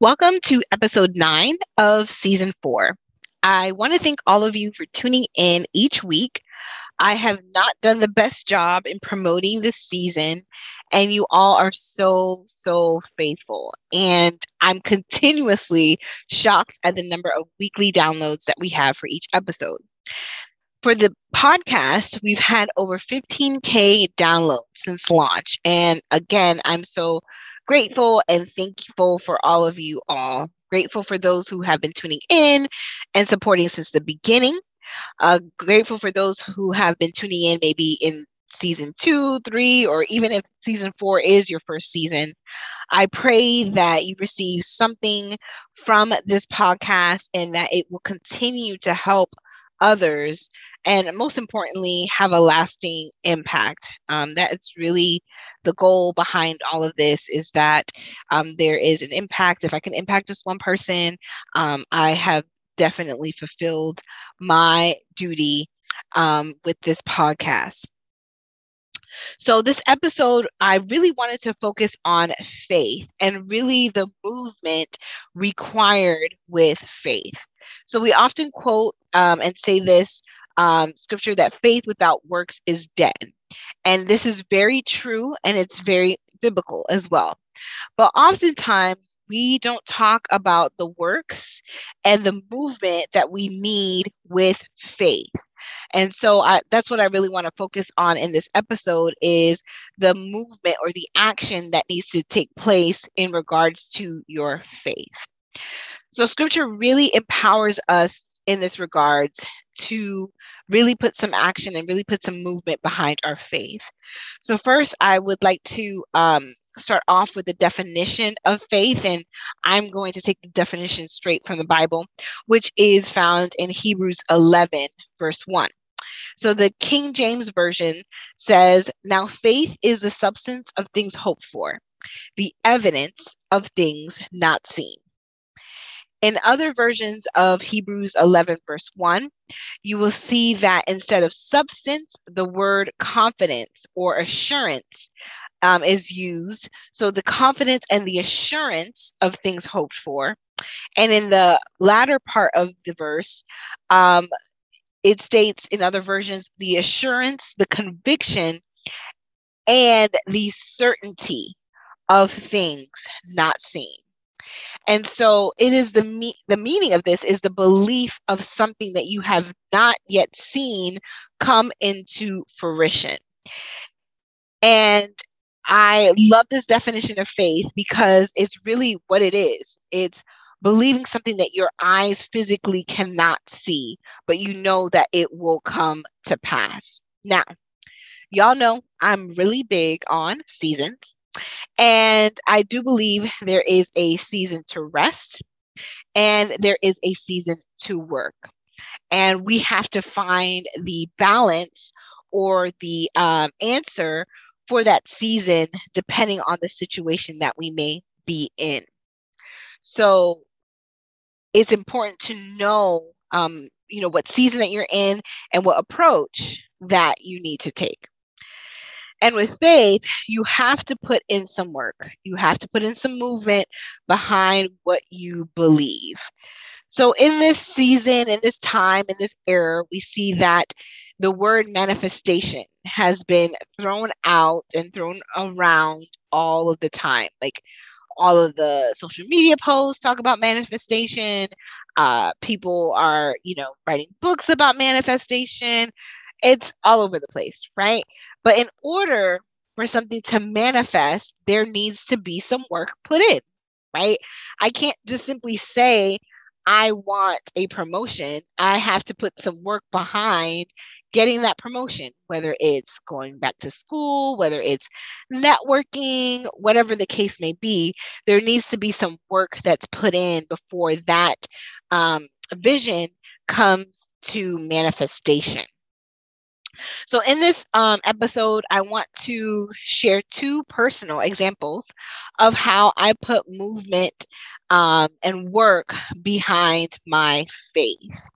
Welcome to episode nine of season four. I want to thank all of you for tuning in each week. I have not done the best job in promoting this season, and you all are so, so faithful. And I'm continuously shocked at the number of weekly downloads that we have for each episode. For the podcast, we've had over 15K downloads since launch. And again, I'm so grateful and thankful for all of you all. Grateful for those who have been tuning in and supporting since the beginning. Uh, grateful for those who have been tuning in maybe in season two, three, or even if season four is your first season. I pray that you receive something from this podcast and that it will continue to help others and most importantly have a lasting impact. Um, that's really the goal behind all of this is that um, there is an impact. If i can impact just one person um, i have definitely fulfilled my duty um, with this podcast. So, this episode, I really wanted to focus on faith and really the movement required with faith. So, we often quote um, and say this um, scripture that faith without works is dead. And this is very true and it's very biblical as well. But oftentimes we don't talk about the works and the movement that we need with faith. And so I, that's what I really want to focus on in this episode is the movement or the action that needs to take place in regards to your faith. So scripture really empowers us in this regards to really put some action and really put some movement behind our faith. So, first, I would like to um, start off with the definition of faith, and I'm going to take the definition straight from the Bible, which is found in Hebrews 11, verse 1. So, the King James Version says, Now faith is the substance of things hoped for, the evidence of things not seen. In other versions of Hebrews 11, verse 1, you will see that instead of substance, the word confidence or assurance um, is used. So the confidence and the assurance of things hoped for. And in the latter part of the verse, um, it states in other versions the assurance, the conviction, and the certainty of things not seen. And so it is the me- the meaning of this is the belief of something that you have not yet seen come into fruition. And I love this definition of faith because it's really what it is. It's believing something that your eyes physically cannot see, but you know that it will come to pass. Now, y'all know I'm really big on seasons. And I do believe there is a season to rest and there is a season to work. And we have to find the balance or the um, answer for that season depending on the situation that we may be in. So it's important to know, um, you know, what season that you're in and what approach that you need to take. And with faith, you have to put in some work. You have to put in some movement behind what you believe. So, in this season, in this time, in this era, we see that the word manifestation has been thrown out and thrown around all of the time. Like all of the social media posts talk about manifestation. Uh, people are, you know, writing books about manifestation. It's all over the place, right? But in order for something to manifest, there needs to be some work put in, right? I can't just simply say, I want a promotion. I have to put some work behind getting that promotion, whether it's going back to school, whether it's networking, whatever the case may be, there needs to be some work that's put in before that um, vision comes to manifestation. So, in this um, episode, I want to share two personal examples of how I put movement um, and work behind my faith.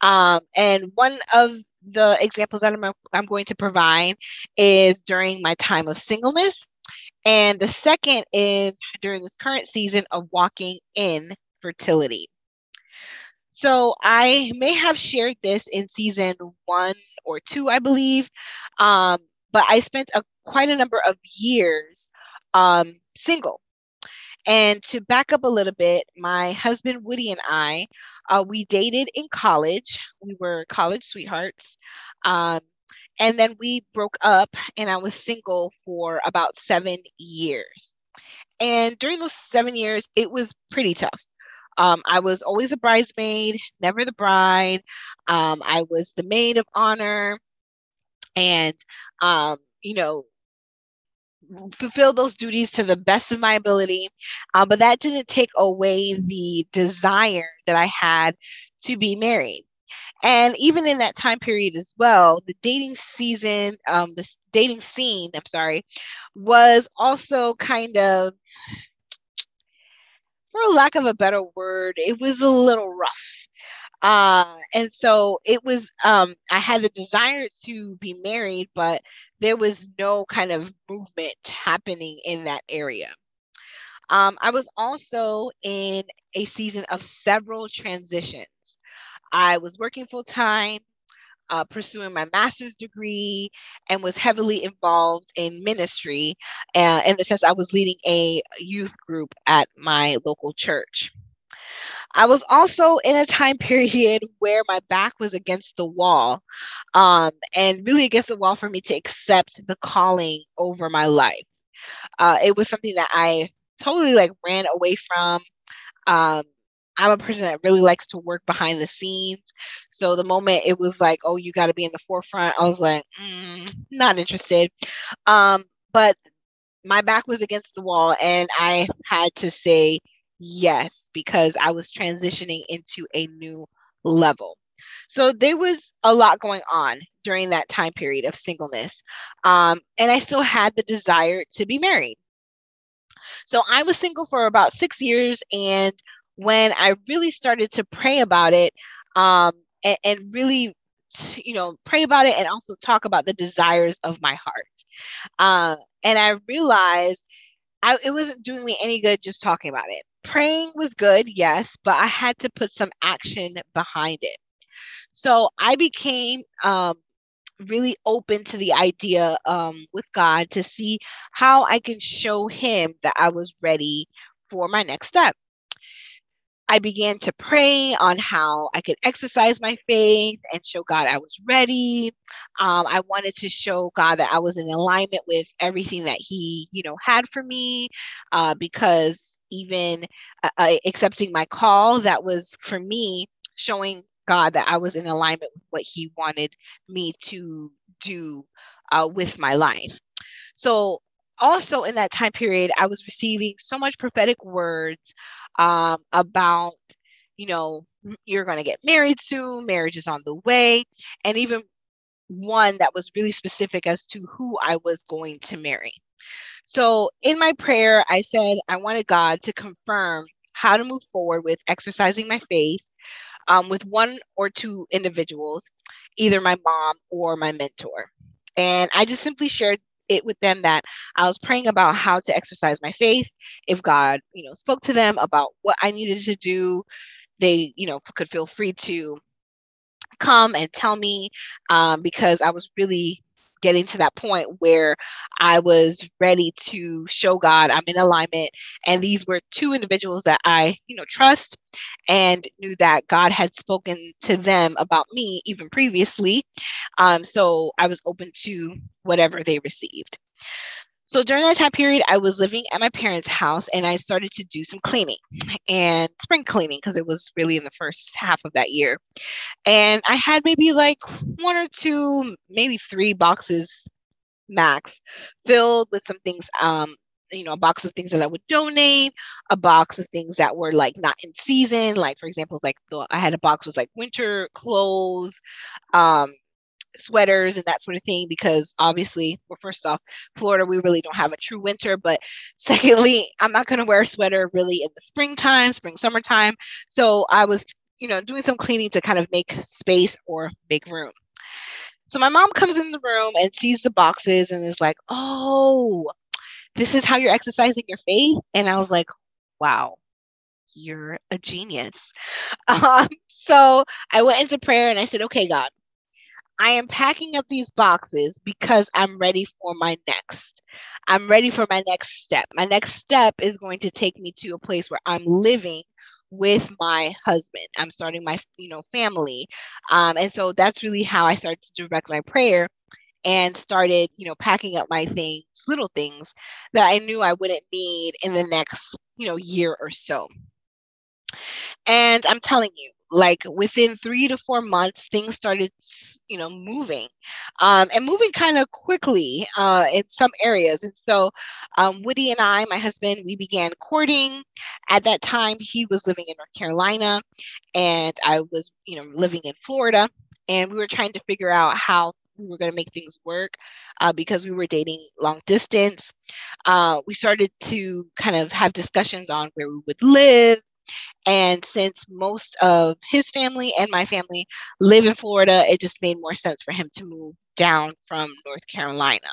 Um, and one of the examples that I'm, I'm going to provide is during my time of singleness. And the second is during this current season of walking in fertility. So I may have shared this in season one or two, I believe. Um, but I spent a, quite a number of years um, single. And to back up a little bit, my husband Woody and I, uh, we dated in college. We were college sweethearts. Um, and then we broke up, and I was single for about seven years. And during those seven years, it was pretty tough. Um, I was always a bridesmaid, never the bride. Um, I was the maid of honor. And, um, you know, fulfill those duties to the best of my ability. Uh, but that didn't take away the desire that I had to be married. And even in that time period as well, the dating season, um, the dating scene, I'm sorry, was also kind of, for lack of a better word, it was a little rough. Uh, and so it was, um, I had the desire to be married, but there was no kind of movement happening in that area. Um, I was also in a season of several transitions. I was working full time, uh, pursuing my master's degree, and was heavily involved in ministry. Uh, in the sense, I was leading a youth group at my local church. I was also in a time period where my back was against the wall um, and really against the wall for me to accept the calling over my life. Uh, it was something that I totally like ran away from. Um, I'm a person that really likes to work behind the scenes. So the moment it was like, oh, you got to be in the forefront, I was like, mm, not interested. Um, but my back was against the wall, and I had to say, Yes, because I was transitioning into a new level. So there was a lot going on during that time period of singleness. Um, and I still had the desire to be married. So I was single for about six years. And when I really started to pray about it um, and, and really, you know, pray about it and also talk about the desires of my heart. Uh, and I realized I, it wasn't doing me any good just talking about it praying was good, yes, but I had to put some action behind it. So I became um, really open to the idea um, with God to see how I can show Him that I was ready for my next step. I began to pray on how I could exercise my faith and show God I was ready. Um, I wanted to show God that I was in alignment with everything that He, you know, had for me, uh, because even uh, uh, accepting my call, that was for me showing God that I was in alignment with what He wanted me to do uh, with my life. So also in that time period, I was receiving so much prophetic words um, about, you know, you're going to get married soon, marriage is on the way, and even one that was really specific as to who I was going to marry. So in my prayer, I said I wanted God to confirm how to move forward with exercising my faith um, with one or two individuals, either my mom or my mentor. And I just simply shared it with them that I was praying about how to exercise my faith. If God, you know, spoke to them about what I needed to do, they, you know, could feel free to come and tell me um, because I was really getting to that point where I was ready to show God I'm in alignment. And these were two individuals that I, you know, trust and knew that God had spoken to them about me even previously. Um, so I was open to whatever they received. So during that time period, I was living at my parents' house and I started to do some cleaning and spring cleaning because it was really in the first half of that year. And I had maybe like one or two, maybe three boxes max filled with some things um you know a box of things that i would donate a box of things that were like not in season like for example like the, i had a box with like winter clothes um sweaters and that sort of thing because obviously well first off florida we really don't have a true winter but secondly i'm not going to wear a sweater really in the springtime spring summertime. So i was you know doing some cleaning to kind of make space or make room. So my mom comes in the room and sees the boxes and is like oh this is how you're exercising your faith? And i was like wow you're a genius. Um, so i went into prayer and i said okay god I am packing up these boxes because I'm ready for my next. I'm ready for my next step. My next step is going to take me to a place where I'm living with my husband. I'm starting my, you know, family. Um, and so that's really how I started to direct my prayer and started, you know, packing up my things, little things that I knew I wouldn't need in the next, you know, year or so. And I'm telling you, like within three to four months things started you know moving um, and moving kind of quickly uh, in some areas and so um, woody and i my husband we began courting at that time he was living in north carolina and i was you know living in florida and we were trying to figure out how we were going to make things work uh, because we were dating long distance. Uh, we started to kind of have discussions on where we would live and since most of his family and my family live in Florida, it just made more sense for him to move down from North Carolina.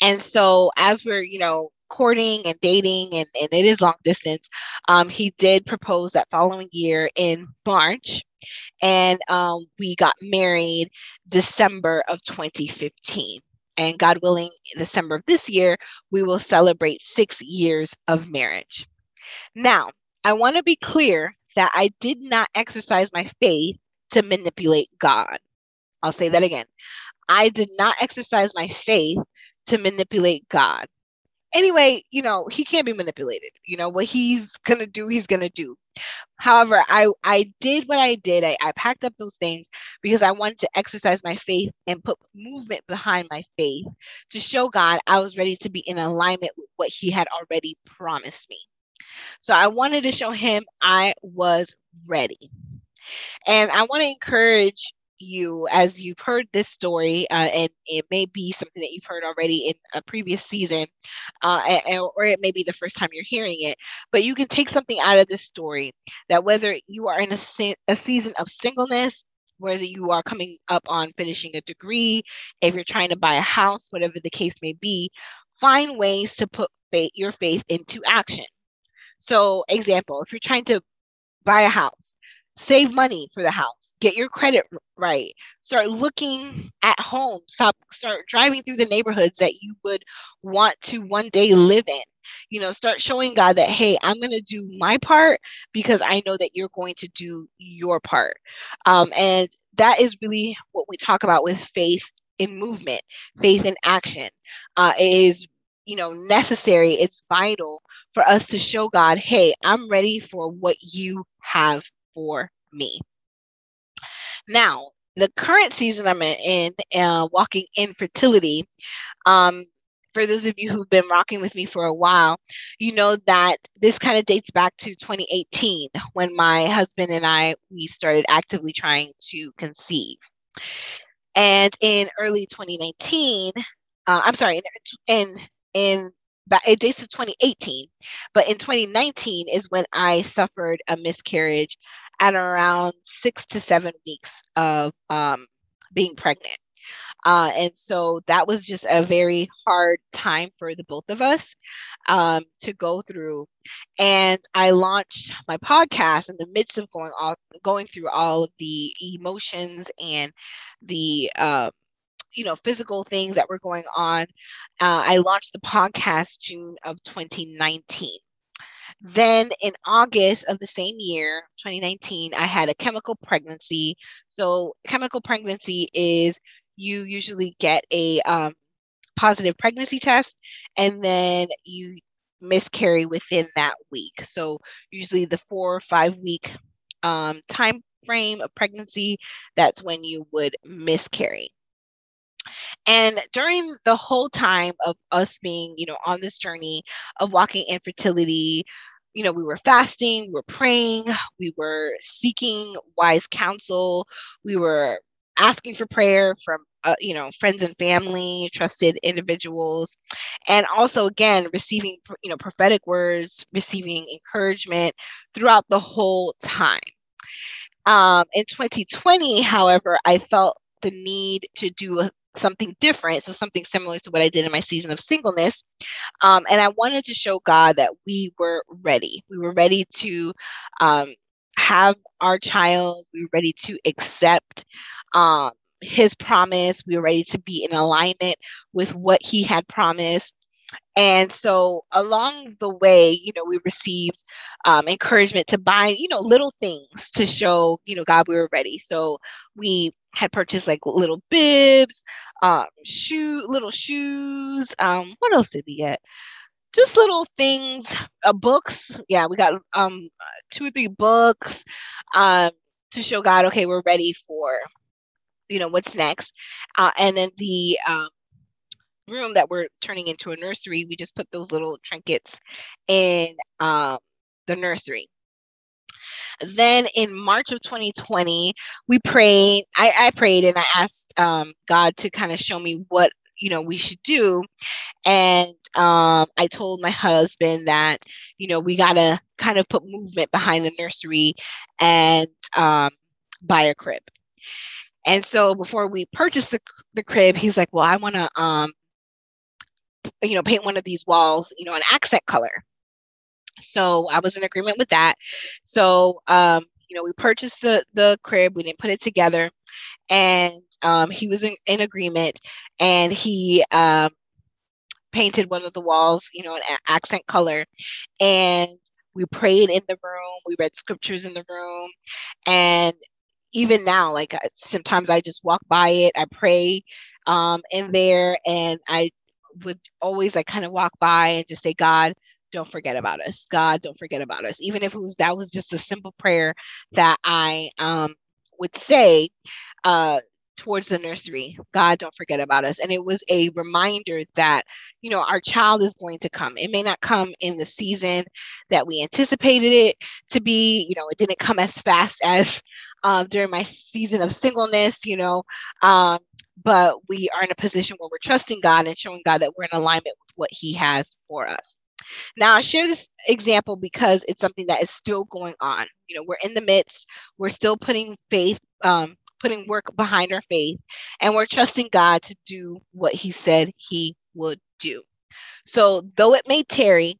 And so as we're, you know, courting and dating and, and it is long distance, um, he did propose that following year in March. And um, we got married December of 2015. And God willing, December of this year, we will celebrate six years of marriage. Now, I want to be clear that I did not exercise my faith to manipulate God. I'll say that again. I did not exercise my faith to manipulate God. Anyway, you know, he can't be manipulated. You know, what he's going to do, he's going to do. However, I, I did what I did. I, I packed up those things because I wanted to exercise my faith and put movement behind my faith to show God I was ready to be in alignment with what he had already promised me. So I wanted to show him I was ready. And I want to encourage you as you've heard this story, uh, and it may be something that you've heard already in a previous season, uh, and, or it may be the first time you're hearing it, but you can take something out of this story that whether you are in a, se- a season of singleness, whether you are coming up on finishing a degree, if you're trying to buy a house, whatever the case may be, find ways to put faith, your faith into action. So, example, if you're trying to buy a house, save money for the house, get your credit right, start looking at homes, stop, start driving through the neighborhoods that you would want to one day live in. You know, start showing God that, hey, I'm going to do my part because I know that you're going to do your part. Um, and that is really what we talk about with faith in movement, faith in action. Uh, is, you know, necessary, it's vital for us to show God, hey, I'm ready for what you have for me. Now, the current season I'm in, uh, walking in fertility, um, for those of you who've been rocking with me for a while, you know that this kind of dates back to 2018 when my husband and I we started actively trying to conceive. And in early 2019, uh, I'm sorry, in in, in it dates to 2018. But in 2019 is when I suffered a miscarriage at around six to seven weeks of um, being pregnant. Uh, and so that was just a very hard time for the both of us um, to go through. And I launched my podcast in the midst of going off, going through all of the emotions and the uh, you know physical things that were going on uh, i launched the podcast june of 2019 then in august of the same year 2019 i had a chemical pregnancy so chemical pregnancy is you usually get a um, positive pregnancy test, and then you miscarry within that week. So usually the four or five week um, time frame of pregnancy, that's when you would miscarry. And during the whole time of us being, you know, on this journey of walking infertility, you know, we were fasting, we were praying, we were seeking wise counsel, we were asking for prayer from uh, you know friends and family trusted individuals and also again receiving you know prophetic words receiving encouragement throughout the whole time. Um, in 2020 however i felt the need to do a, something different so something similar to what i did in my season of singleness um, and i wanted to show god that we were ready we were ready to um, have our child we were ready to accept um, his promise. We were ready to be in alignment with what he had promised. And so along the way, you know, we received um, encouragement to buy, you know, little things to show, you know, God, we were ready. So we had purchased like little bibs, um, shoe, little shoes. Um, what else did we get? Just little things, uh, books. Yeah, we got um, two or three books um, to show God, okay, we're ready for you know what's next uh, and then the um, room that we're turning into a nursery we just put those little trinkets in um, the nursery. Then in march of 2020 we prayed i, I prayed and i asked um, god to kind of show me what you know we should do. And um, i told my husband that you know we gotta kind of put movement behind the nursery and um, buy a crib. And so before we purchased the, the crib, he's like, well, I want to, um, you know, paint one of these walls, you know, an accent color. So I was in agreement with that. So, um, you know, we purchased the, the crib, we didn't put it together and, um, he was in, in agreement and he, um, painted one of the walls, you know, an accent color. And we prayed in the room, we read scriptures in the room, and even now, like sometimes I just walk by it, I pray um, in there, and I would always like kind of walk by and just say, God, don't forget about us. God, don't forget about us. Even if it was that was just a simple prayer that I um, would say uh, towards the nursery. God, don't forget about us. And it was a reminder that, you know, our child is going to come. It may not come in the season that we anticipated it to be. You know, it didn't come as fast as um, during my season of singleness, you know. Um, but we are in a position where we're trusting God and showing God that we're in alignment with what He has for us. Now, I share this example because it's something that is still going on. You know, we're in the midst, we're still putting faith, um, putting work behind our faith, and we're trusting God to do what He said He would do. So, though it may tarry,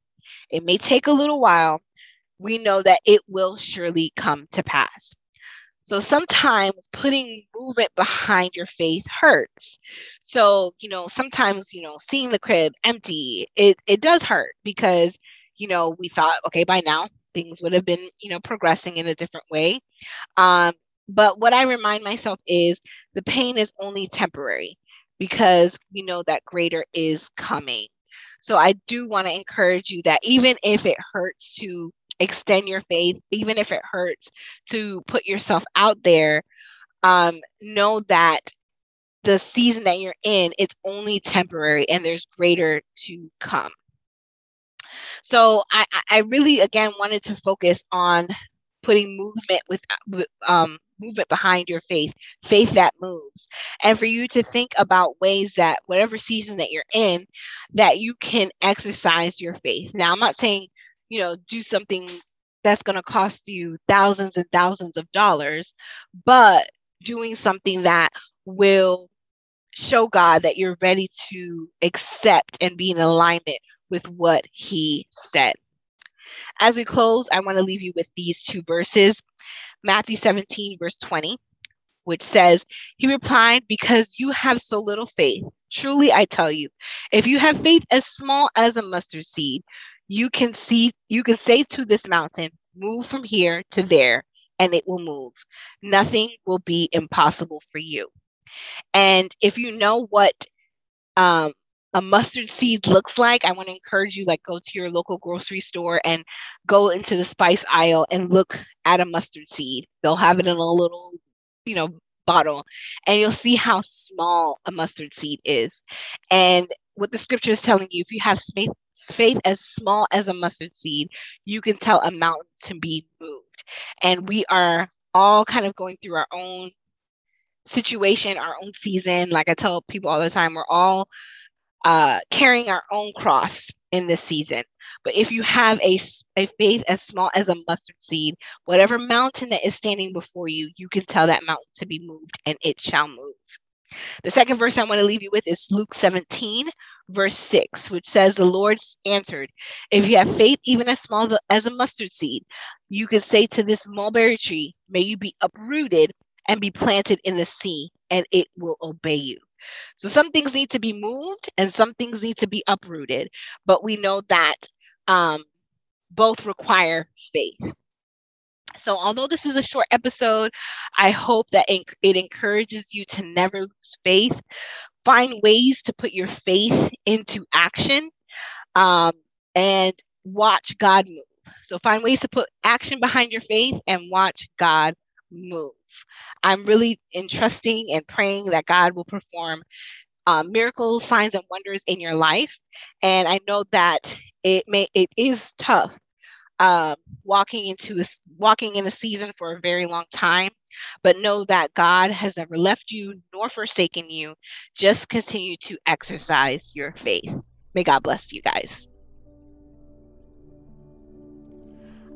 it may take a little while, we know that it will surely come to pass. So sometimes putting movement behind your faith hurts. So, you know, sometimes, you know, seeing the crib empty, it, it does hurt because, you know, we thought, okay, by now things would have been, you know, progressing in a different way. Um, but what I remind myself is the pain is only temporary because we know that greater is coming. So I do want to encourage you that even if it hurts to extend your faith, even if it hurts to put yourself out there, um, know that the season that you're in, it's only temporary and there's greater to come. So I, I really, again, wanted to focus on putting movement with, um, movement behind your faith, faith that moves. And for you to think about ways that whatever season that you're in, that you can exercise your faith. Now, I'm not saying you know, do something that's going to cost you thousands and thousands of dollars, but doing something that will show God that you're ready to accept and be in alignment with what He said. As we close, I want to leave you with these two verses Matthew 17, verse 20, which says, He replied, Because you have so little faith. Truly, I tell you, if you have faith as small as a mustard seed, you can see you can say to this mountain move from here to there and it will move nothing will be impossible for you and if you know what um, a mustard seed looks like, I want to encourage you like go to your local grocery store and go into the spice aisle and look at a mustard seed. They'll have it in a little, you know, bottle and you'll see how small a mustard seed is. And what the scripture is telling you, if you have faith, faith as small as a mustard seed, you can tell a mountain to be moved. And we are all kind of going through our own situation, our own season. Like I tell people all the time, we're all uh, carrying our own cross in this season. But if you have a, a faith as small as a mustard seed, whatever mountain that is standing before you, you can tell that mountain to be moved and it shall move. The second verse I want to leave you with is Luke 17, verse 6, which says, The Lord answered, If you have faith even as small as a mustard seed, you can say to this mulberry tree, May you be uprooted and be planted in the sea, and it will obey you. So some things need to be moved and some things need to be uprooted, but we know that um, both require faith. So, although this is a short episode, I hope that it encourages you to never lose faith. Find ways to put your faith into action um, and watch God move. So, find ways to put action behind your faith and watch God move. I'm really entrusting and praying that God will perform um, miracles, signs, and wonders in your life. And I know that it may it is tough um, walking into a, walking in a season for a very long time, but know that God has never left you nor forsaken you. Just continue to exercise your faith. May God bless you guys.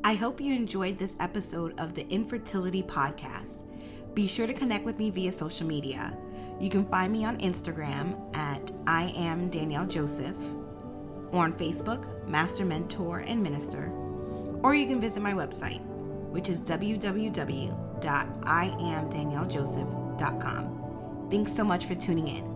I hope you enjoyed this episode of the Infertility Podcast. Be sure to connect with me via social media. You can find me on Instagram at I am Danielle Joseph, or on Facebook, Master Mentor and Minister, or you can visit my website, which is www.iamdaniellejoseph.com. Thanks so much for tuning in.